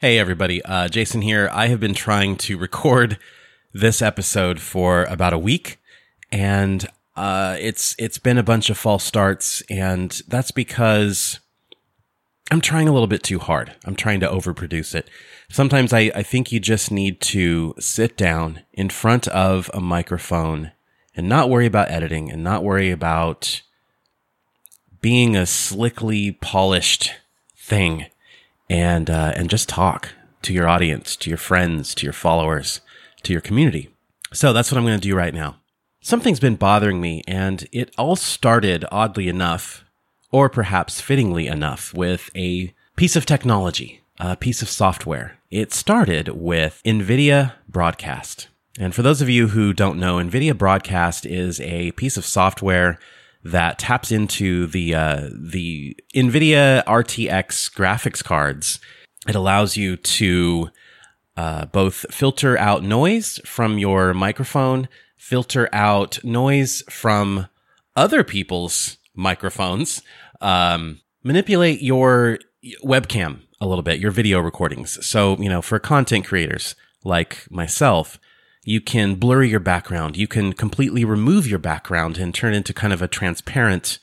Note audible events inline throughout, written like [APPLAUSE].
Hey, everybody. Uh, Jason here. I have been trying to record this episode for about a week, and uh, it's it's been a bunch of false starts, and that's because I'm trying a little bit too hard. I'm trying to overproduce it. Sometimes I, I think you just need to sit down in front of a microphone and not worry about editing and not worry about being a slickly polished thing and uh, and just talk to your audience, to your friends, to your followers, to your community. So that's what I'm going to do right now. Something's been bothering me, and it all started oddly enough, or perhaps fittingly enough, with a piece of technology, a piece of software. It started with NVIDIA Broadcast. And for those of you who don't know, NVIDIA Broadcast is a piece of software that taps into the uh, the NVIDIA RTX graphics cards. It allows you to uh, both filter out noise from your microphone, filter out noise from other people's microphones, um, manipulate your webcam a little bit, your video recordings. So, you know, for content creators like myself, you can blur your background. You can completely remove your background and turn into kind of a transparent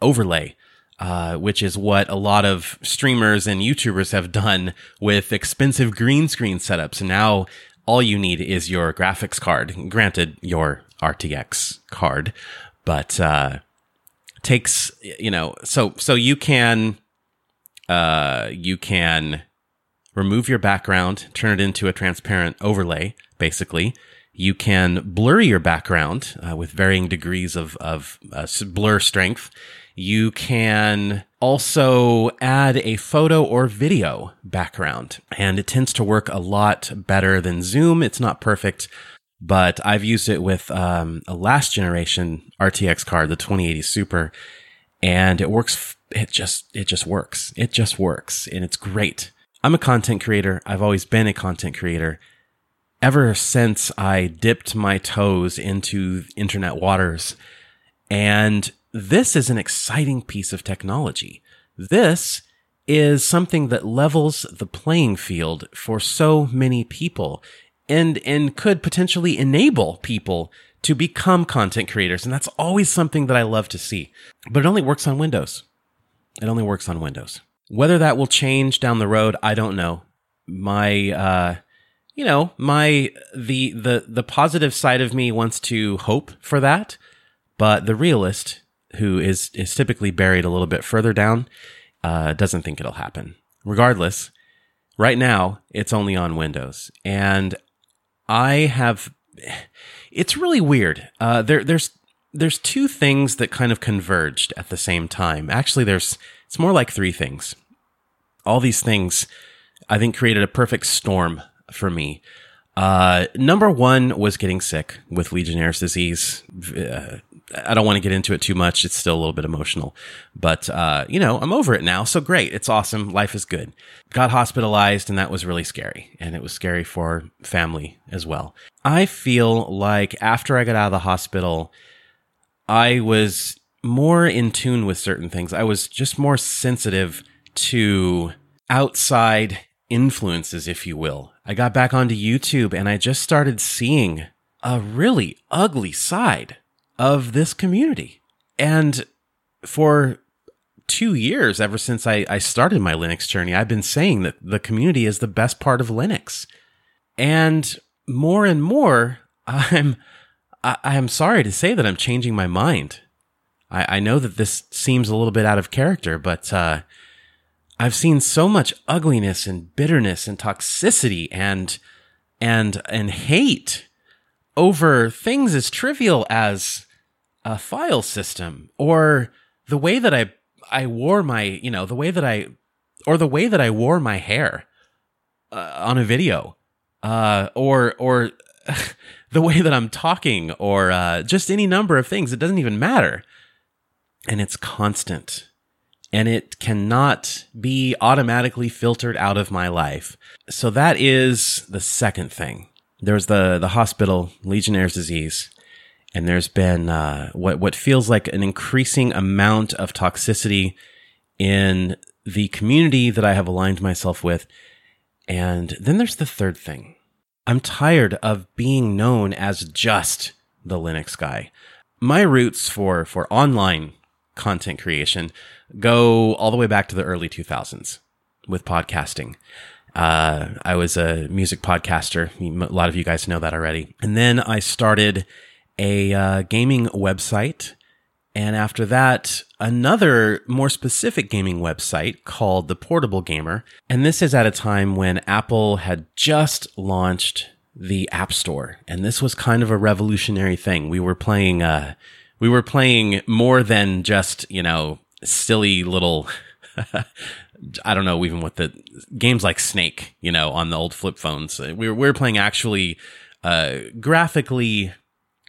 overlay. Uh, which is what a lot of streamers and YouTubers have done with expensive green screen setups. Now all you need is your graphics card. Granted, your RTX card, but uh, takes you know so so you can uh, you can remove your background, turn it into a transparent overlay, basically, you can blur your background uh, with varying degrees of, of uh, blur strength. You can also add a photo or video background, and it tends to work a lot better than Zoom. It's not perfect, but I've used it with um, a last generation RTX card, the 2080 Super, and it works. It just it just works. It just works, and it's great. I'm a content creator. I've always been a content creator ever since I dipped my toes into internet waters. And this is an exciting piece of technology. This is something that levels the playing field for so many people and, and could potentially enable people to become content creators. And that's always something that I love to see. But it only works on Windows. It only works on Windows. Whether that will change down the road, I don't know. My, uh, you know, my the the the positive side of me wants to hope for that, but the realist, who is is typically buried a little bit further down, uh, doesn't think it'll happen. Regardless, right now it's only on Windows, and I have. It's really weird. Uh, there there's there's two things that kind of converged at the same time. Actually, there's it's more like three things. All these things, I think, created a perfect storm for me. Uh, number one was getting sick with Legionnaire's disease. Uh, I don't want to get into it too much. It's still a little bit emotional, but, uh, you know, I'm over it now. So great. It's awesome. Life is good. Got hospitalized and that was really scary. And it was scary for family as well. I feel like after I got out of the hospital, I was more in tune with certain things. I was just more sensitive to outside influences, if you will. I got back onto YouTube and I just started seeing a really ugly side of this community. And for two years, ever since I, I started my Linux journey, I've been saying that the community is the best part of Linux. And more and more, [LAUGHS] I'm I, am sorry to say that I'm changing my mind. I, I know that this seems a little bit out of character, but uh, I've seen so much ugliness and bitterness and toxicity and and and hate over things as trivial as a file system or the way that I I wore my, you know, the way that I or the way that I wore my hair uh, on a video uh, or or [LAUGHS] the way that I'm talking or uh, just any number of things. It doesn't even matter. And it's constant and it cannot be automatically filtered out of my life. So that is the second thing. There's the, the hospital, Legionnaire's disease, and there's been uh, what, what feels like an increasing amount of toxicity in the community that I have aligned myself with. And then there's the third thing. I'm tired of being known as just the Linux guy. My roots for, for online content creation go all the way back to the early 2000s with podcasting. Uh, I was a music podcaster. A lot of you guys know that already. And then I started a uh, gaming website. And after that, another more specific gaming website called The Portable Gamer. And this is at a time when Apple had just launched the App Store. And this was kind of a revolutionary thing. We were playing, uh, we were playing more than just, you know, silly little [LAUGHS] I don't know even what the games like Snake, you know, on the old flip phones. We were, we were playing actually uh, graphically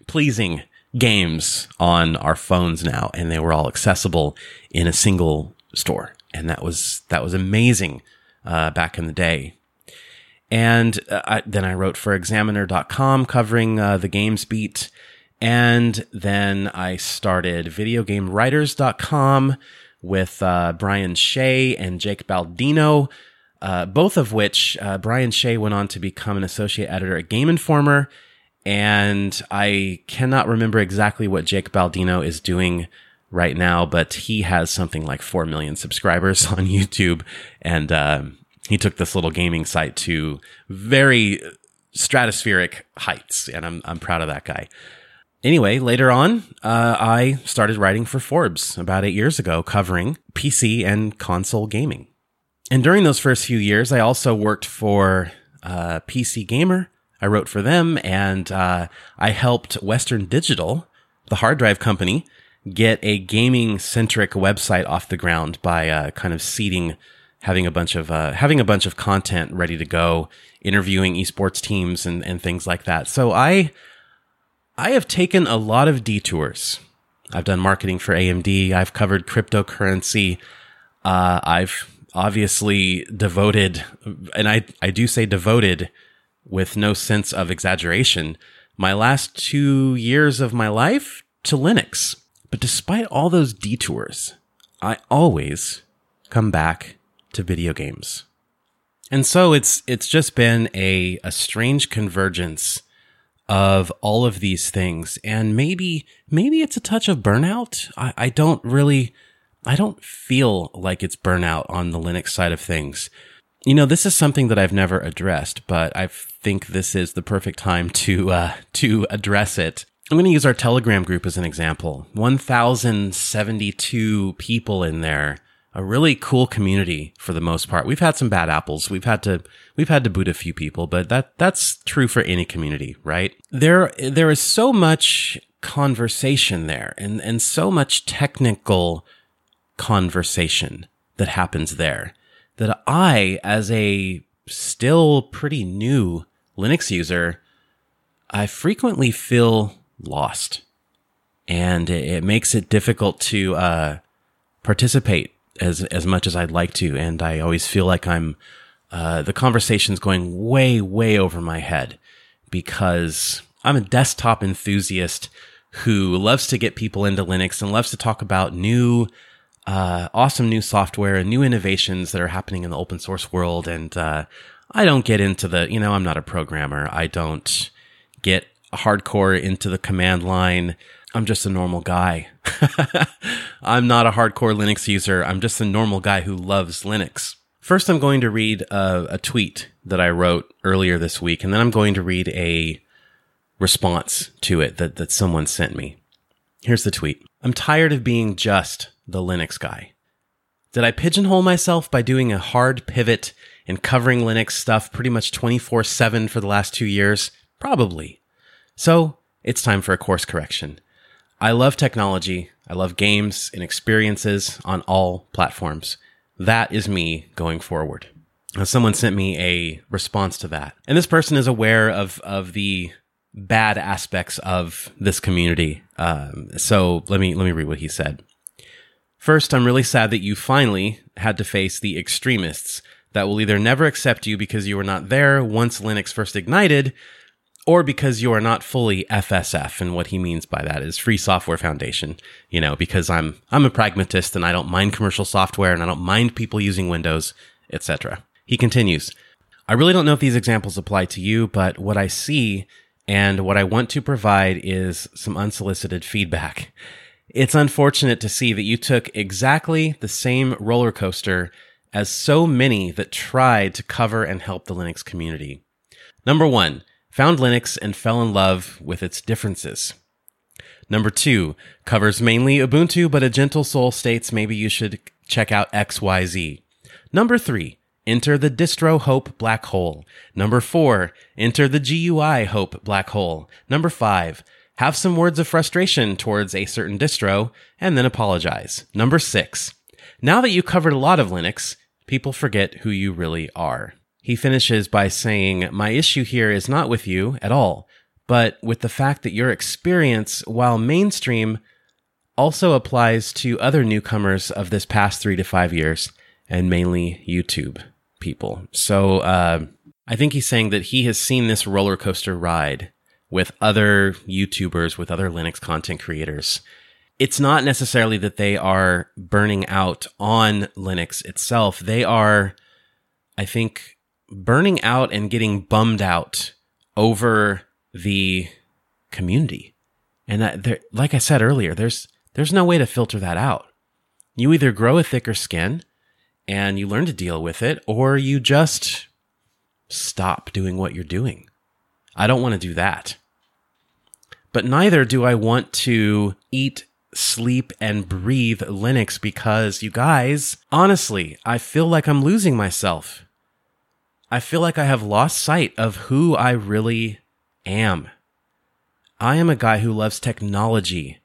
pleasing games on our phones now, and they were all accessible in a single store, and that was that was amazing uh, back in the day. And uh, I, then I wrote for Examiner.com covering uh, the games beat. And then I started VideoGameWriters.com with uh, Brian Shea and Jake Baldino, uh, both of which uh, Brian Shea went on to become an associate editor at Game Informer. And I cannot remember exactly what Jake Baldino is doing right now, but he has something like 4 million subscribers [LAUGHS] on YouTube. And uh, he took this little gaming site to very stratospheric heights. And I'm, I'm proud of that guy anyway, later on, uh, I started writing for Forbes about eight years ago, covering PC and console gaming. And during those first few years, I also worked for uh, PC Gamer. I wrote for them, and uh, I helped Western Digital, the hard drive company, get a gaming centric website off the ground by uh, kind of seeding having a bunch of uh, having a bunch of content ready to go, interviewing esports teams and and things like that. So I I have taken a lot of detours. I've done marketing for AMD. I've covered cryptocurrency. Uh, I've obviously devoted, and I, I do say devoted with no sense of exaggeration, my last two years of my life to Linux. But despite all those detours, I always come back to video games. And so it's, it's just been a, a strange convergence of all of these things. And maybe, maybe it's a touch of burnout. I, I don't really, I don't feel like it's burnout on the Linux side of things. You know, this is something that I've never addressed, but I think this is the perfect time [LAUGHS] to, uh, to address it. I'm going to use our Telegram group as an example. 1,072 people in there a really cool community for the most part. We've had some bad apples. We've had to we've had to boot a few people, but that that's true for any community, right? There there is so much conversation there and and so much technical conversation that happens there that I as a still pretty new Linux user I frequently feel lost and it, makes it difficult to uh, participate as as much as I'd like to, and I always feel like I'm uh, the conversation's going way way over my head because I'm a desktop enthusiast who loves to get people into Linux and loves to talk about new, uh, awesome new software and new innovations that are happening in the open source world. And uh, I don't get into the, you know, I'm not a programmer. I don't get hardcore into the command line. I'm just a normal guy. [LAUGHS] I'm not a hardcore Linux user. I'm just a normal guy who loves Linux. First, I'm going to read a, a, tweet that I wrote earlier this week, and then I'm going to read a response to it that, that someone sent me. Here's the tweet. I'm tired of being just the Linux guy. Did I pigeonhole myself by doing a hard pivot and covering Linux stuff pretty much 24 7 for the last two years? Probably. So, it's time for a course correction. I love technology. I love games and experiences on all platforms. That is me going forward. Now, someone sent me a response to that. And this person is aware of, of the bad aspects of this community. Um, so let me, let me read what he said. First, I'm really sad that you finally had to face the extremists that will either never accept you because you were not there once Linux first ignited, or because you are not fully FSF. And what he means by that is Free Software Foundation. You know, because I'm I'm a pragmatist and I don't mind commercial software and I don't mind people using Windows, etc. He continues. I really don't know if these examples apply to you, but what I see and what I want to provide is some unsolicited feedback. It's unfortunate to see that you took exactly the same roller coaster as so many that tried to cover and help the Linux community. Number one, found Linux and fell in love with its differences. Number two, covers mainly Ubuntu, but a gentle soul states maybe you should check out XYZ. Number three, enter the distro hop black hole. Number four, enter the GUI hope black hole. Number five, have some words of frustration towards a certain distro and then apologize. Number six, now that you covered a lot of Linux, people forget who you really are. He finishes by saying, My issue here is not with you at all, but with the fact that your experience, while mainstream, also applies to other newcomers of this past three to five years, and mainly YouTube people. So uh, I think he's saying that he has seen this roller coaster ride with other YouTubers, with other Linux content creators. It's not necessarily that they are burning out on Linux itself. They are, I think, burning out and getting bummed out over the community. And that there, like I said earlier, there's there's no way to filter that out. You either grow a thicker skin and you learn to deal with it, or you just stop doing what you're doing. I don't want to do that. But neither do I want to eat, sleep, and breathe Linux because you guys, honestly, I feel like I'm losing myself. I feel like I have lost sight of who I really am. I am a guy who loves technology.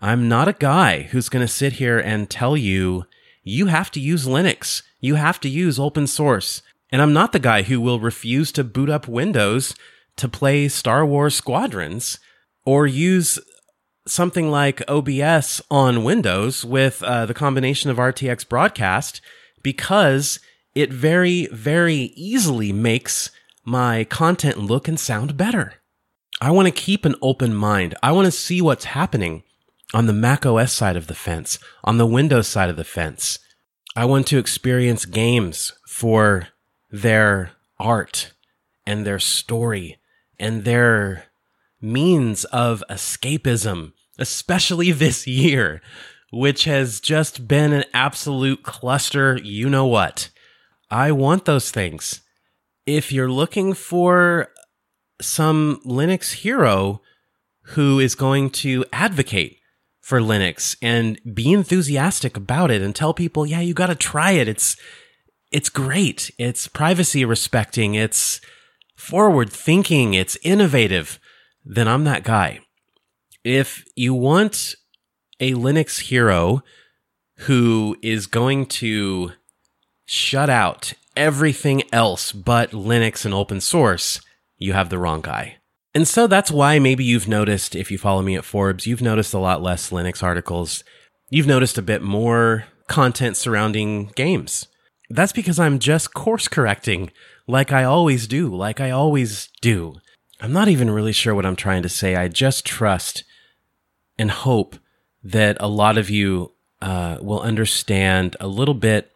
I'm not a guy who's going to sit here and tell you, you have to use Linux. You have to use open source. And I'm not the guy who will refuse to boot up Windows to play Star Wars Squadrons or use something like OBS on Windows with uh, the combination of RTX broadcast because it very, very easily makes my content look and sound better. I want to keep an open mind. I want to see what's happening on the Mac OS side of the fence, on the Windows side of the fence. I want to experience games for their art and their story and their means of escapism, especially [LAUGHS] this year, which has just been an absolute cluster. You know what? I want those things. If you're looking for some Linux hero who is going to advocate for Linux and be enthusiastic about it and tell people, yeah, you got to try it. It's, it's great. It's privacy respecting. It's forward thinking. It's innovative. Then I'm that guy. If you want a Linux hero who is going to shut out everything else but Linux and open source, you have the wrong guy. And so that's why maybe you've noticed, if you follow me at Forbes, you've noticed a lot less Linux articles. You've noticed a bit more content surrounding games. That's because I'm just course correcting like I always do, like I always do. I'm not even really sure what I'm trying to say. I just trust and hope that a lot of you uh, will understand a little bit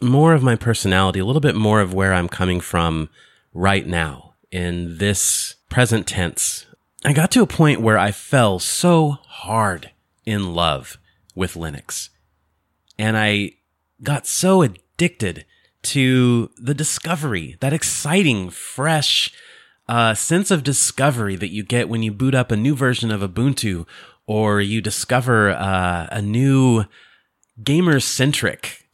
more of my personality, a little bit more of where I'm coming from right now in this present tense. I got to a point where I fell so hard in love with Linux. And I got so addicted to the discovery, that exciting, fresh uh, sense of discovery that you get when you boot up a new version of Ubuntu or you discover uh, a new gamer centric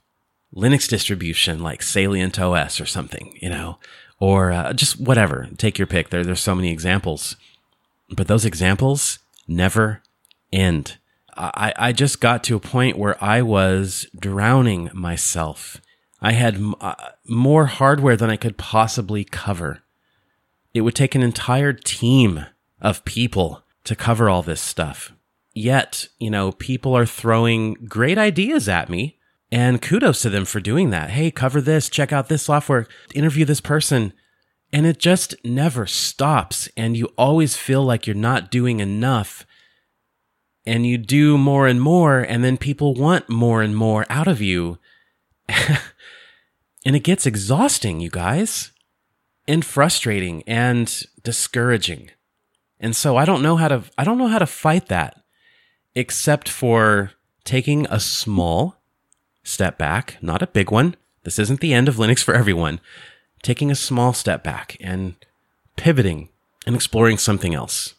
Linux distribution like Salient OS or something, you know, or uh, just whatever. Take your pick. There, there's so many examples, but those examples never end. I, I just got to a point where I was drowning myself. I had uh, more hardware than I could possibly cover. It would take an entire team of people to cover all this stuff. Yet, you know, people are throwing great ideas at me and kudos to them for doing that. Hey, cover this, check out this software, interview this person. And it just never stops. And you always feel like you're not doing enough. And you do more and more, and then people want more and more out of you. [LAUGHS] and it gets exhausting, you guys. and frustrating and discouraging. And so I don't know how to I don't know how to fight that except for taking a small step back, not a big one. This isn't the end of Linux for everyone. Taking a small step back and pivoting and exploring something else,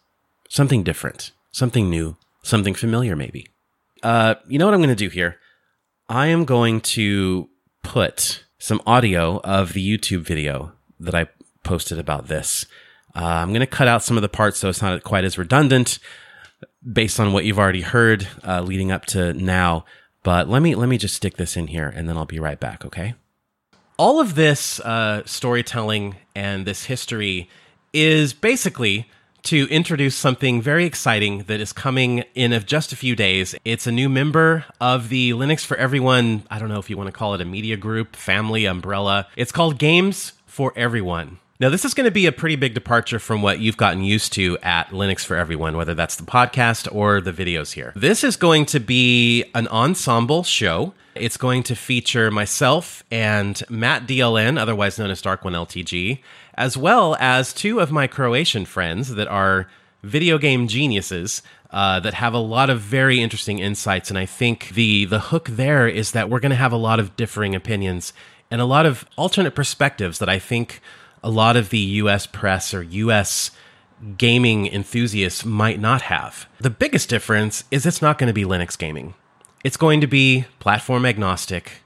something different, something new, something familiar, maybe. Uh, you know what I'm going to do here? I am going to put some audio of the YouTube video that I posted about this. Uh, I'm going to cut out some of the parts so it's not quite as redundant based on what you've already heard uh, leading up to now. But let me let me just stick this in here, and then I'll be right back. Okay. All of this uh, storytelling and this history is basically to introduce something very exciting that is coming in of just a few days. It's a new member of the Linux for Everyone. I don't know if you want to call it a media group, family, umbrella. It's called Games for Everyone. Now, this is going to be a pretty big departure from what you've gotten used to at Linux for Everyone, whether that's the podcast or the videos here. This is going to be an ensemble show. It's going to feature myself and Matt DLN, otherwise known as Dark One LTG, as well as two of my Croatian friends that are video game geniuses uh, that have a lot of very interesting insights. And I think the the hook there is that we're going to have a lot of differing opinions and a lot of alternate perspectives that I think a lot of the US press or US gaming enthusiasts might not have. The biggest difference is it's not going to be Linux gaming. It's going to be platform agnostic.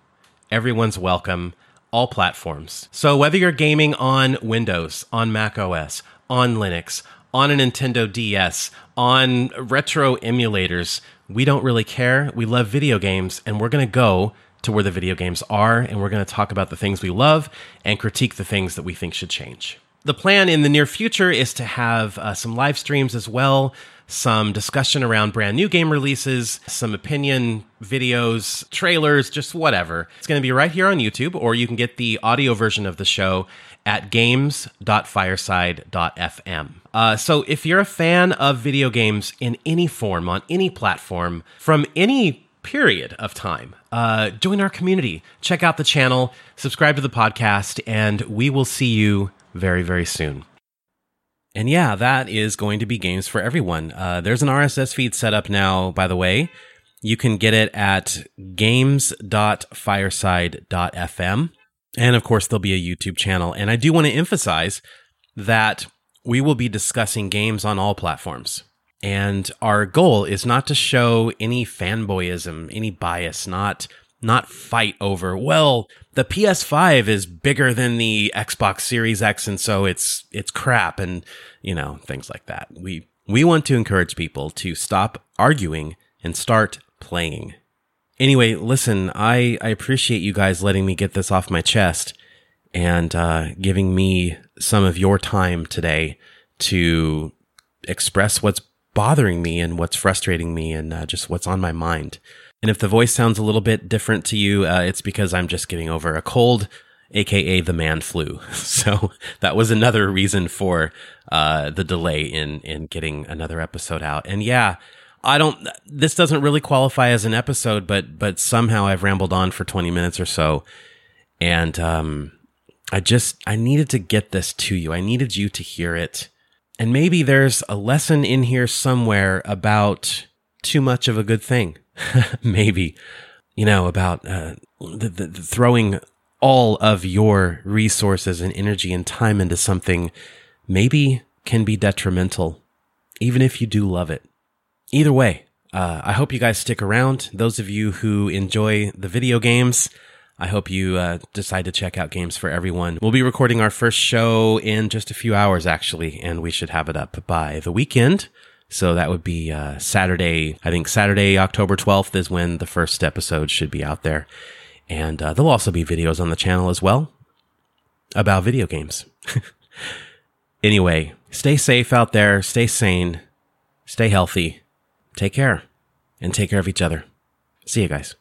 Everyone's welcome, all platforms. So whether you're gaming on Windows, on Mac OS, on Linux, on a Nintendo DS, on retro emulators, we don't really care. We love video games and we're going to go to where the video games are, and we're going to talk about the things we love and critique the things that we think should change. The plan in the near future is to have uh, some live streams as well, some discussion around brand new game releases, some opinion videos, trailers, just whatever. It's going to be right here on YouTube, or you can get the audio version of the show at games.fireside.fm. Uh, so if you're a fan of video games in any form, on any platform, from any period of time. Uh, join our community, check out the channel, subscribe to the podcast, and we will see you very, very soon. And yeah, that is going to be games for everyone. Uh, there's an RSS feed set up now, by the way. You can get it at games.fireside.fm. And of course, there'll be a YouTube channel. And I do want to emphasize that we will be discussing games on all platforms. And our goal is not to show any fanboyism, any bias, not not fight over, well, the PS5 is bigger than the Xbox Series X and so it's it's crap and you know, things like that. We we want to encourage people to stop arguing and start playing. Anyway, listen, I, I appreciate you guys letting me get this off my chest and uh, giving me some of your time today to express what's bothering me and what's frustrating me and uh, just what's on my mind. And if the voice sounds a little bit different to you, uh, it's because I'm just getting over a cold, aka the man flu. [LAUGHS] So that was another reason for uh, the delay in in getting another episode out. And yeah, I don't. This doesn't really qualify as an episode, but but somehow I've rambled on for 20 minutes or so, and um, I just I needed to get this to you. I needed you to hear it. And maybe there's a lesson in here somewhere about too much of a good thing. [LAUGHS] maybe, you know, about uh, the, the, the throwing all of your resources and energy and time into something maybe can be detrimental, even if you do love it. Either way, uh, I hope you guys stick around. Those of you who enjoy the video games, I hope you uh, decide to check out Games for Everyone. We'll be recording our first show in just a few hours, actually, and we should have it up by the weekend. So that would be uh, Saturday. I think Saturday, October 12th is when the first episode should be out there. And uh, there'll also be videos on the channel as well about video games. [LAUGHS] anyway, stay safe out there, stay sane, stay healthy, take care, and take care of each other. See you guys.